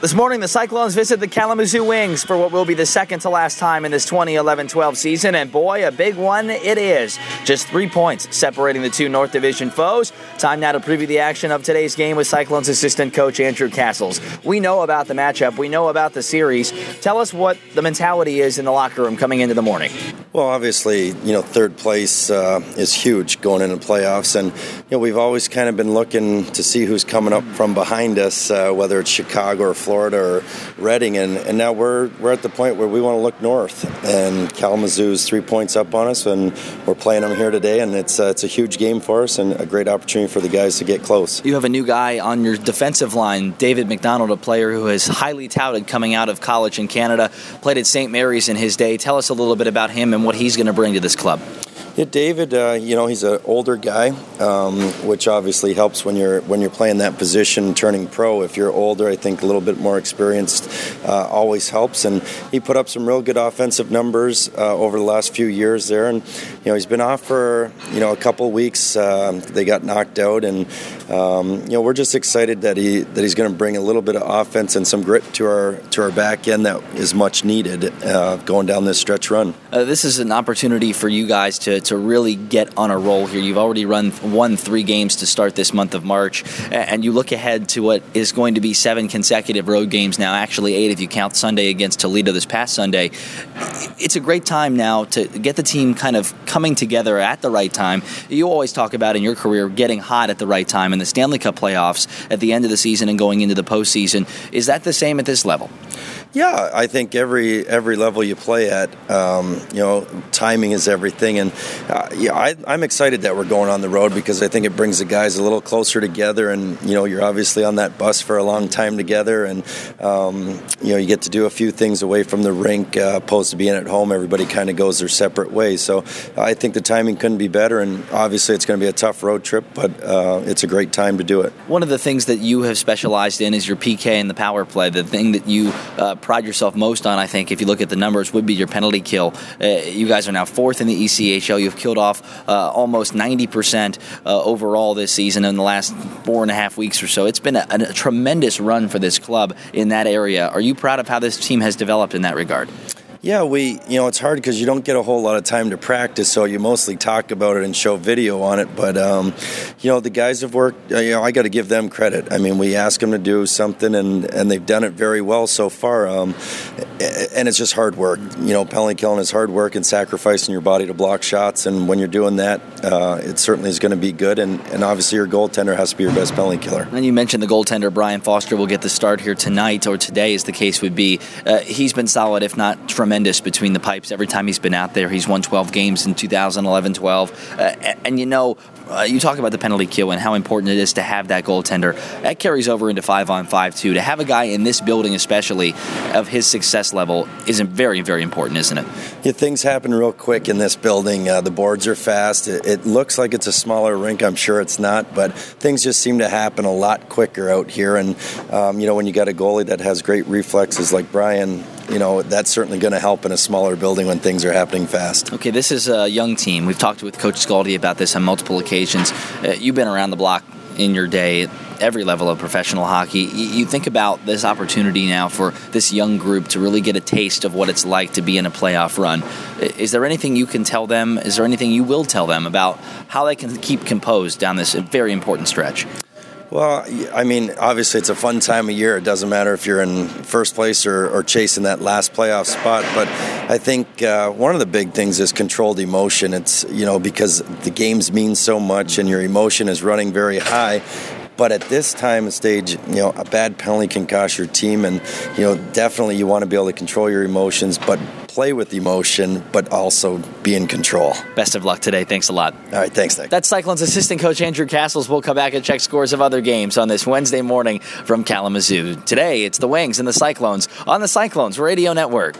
This morning, the Cyclones visit the Kalamazoo Wings for what will be the second to last time in this 2011 12 season, and boy, a big one it is. Just three points separating the two North Division foes. Time now to preview the action of today's game with Cyclones assistant coach Andrew Cassels. We know about the matchup, we know about the series. Tell us what the mentality is in the locker room coming into the morning. Well, obviously, you know, third place uh, is huge going into playoffs, and you know we've always kind of been looking to see who's coming up from behind us, uh, whether it's Chicago or Florida or Reading, and, and now we're we're at the point where we want to look north. And Kalamazoo's three points up on us, and we're playing them here today, and it's uh, it's a huge game for us and a great opportunity for the guys to get close. You have a new guy on your defensive line, David McDonald, a player who is highly touted coming out of college in Canada, played at St. Mary's in his day. Tell us a little bit about him and what he's going to bring to this club. Yeah, David. Uh, you know, he's an older guy, um, which obviously helps when you're when you're playing that position, turning pro. If you're older, I think a little bit more experienced uh, always helps. And he put up some real good offensive numbers uh, over the last few years there. And you know, he's been off for you know a couple weeks. Um, they got knocked out, and um, you know, we're just excited that he that he's going to bring a little bit of offense and some grit to our to our back end that is much needed uh, going down this stretch run. Uh, this is an opportunity for you guys to to really get on a roll here. You've already run won three games to start this month of March, and you look ahead to what is going to be seven consecutive road games now. Actually, eight if you count Sunday against Toledo this past Sunday. It's a great time now to get the team kind of coming together at the right time. You always talk about in your career getting hot at the right time in the Stanley Cup playoffs at the end of the season and going into the postseason. Is that the same at this level? Yeah, I think every every level you play at, um, you know, timing is everything, and uh, yeah, I, am excited that we're going on the road because I think it brings the guys a little closer together, and you know, you're obviously on that bus for a long time together, and um, you know, you get to do a few things away from the rink, uh, opposed to being at home. Everybody kind of goes their separate ways, so I think the timing couldn't be better, and obviously it's going to be a tough road trip, but uh, it's a great time to do it. One of the things that you have specialized in is your PK and the power play. The thing that you uh, pride yourself most on, I think, if you look at the numbers, would be your penalty kill. Uh, you guys are now fourth in the ECHL. You've killed off uh, almost 90% uh, overall this season in the last four and a half weeks or so. It's been a, a tremendous run for this club in that area. Are you proud of how this team has developed in that regard? Yeah, we, you know, it's hard because you don't get a whole lot of time to practice, so you mostly talk about it and show video on it. But, um, you know, the guys have worked, uh, you know, I got to give them credit. I mean, we ask them to do something, and, and they've done it very well so far. Um, and it's just hard work. You know, penalty killing is hard work and sacrificing your body to block shots. And when you're doing that, uh, it certainly is going to be good. And, and obviously, your goaltender has to be your best penalty killer. And you mentioned the goaltender, Brian Foster, will get the start here tonight or today, as the case would be. Uh, he's been solid, if not tremendous tremendous between the pipes every time he's been out there. He's won 12 games in 2011 12. Uh, and you know, uh, you talk about the penalty kill and how important it is to have that goaltender. That carries over into five on five, too. To have a guy in this building, especially of his success level, isn't very, very important, isn't it? Yeah, things happen real quick in this building. Uh, the boards are fast. It, it, looks like it's a smaller rink. I'm sure it's not, but things just seem to happen a lot quicker out here. And, um, you know, when you got a goalie that has great reflexes like Brian, you know, that's certainly going to help in a smaller building when things are happening fast. Okay, this is a young team. We've talked with Coach Skalde about this on multiple occasions. Uh, you've been around the block in your day every level of professional hockey. You think about this opportunity now for this young group to really get a taste of what it's like to be in a playoff run. Is there anything you can tell them? Is there anything you will tell them about how they can keep composed down this very important stretch? Well, I mean, obviously it's a fun time of year. It doesn't matter if you're in first place or, or chasing that last playoff spot. But I think uh, one of the big things is controlled emotion. It's, you know, because the games mean so much and your emotion is running very high. But at this time and stage, you know, a bad penalty can cost your team, and you know, definitely you want to be able to control your emotions, but play with emotion, but also be in control. Best of luck today. Thanks a lot. All right, thanks, Nick. That's Cyclones assistant coach Andrew Cassels. We'll come back and check scores of other games on this Wednesday morning from Kalamazoo. Today, it's the Wings and the Cyclones on the Cyclones Radio Network.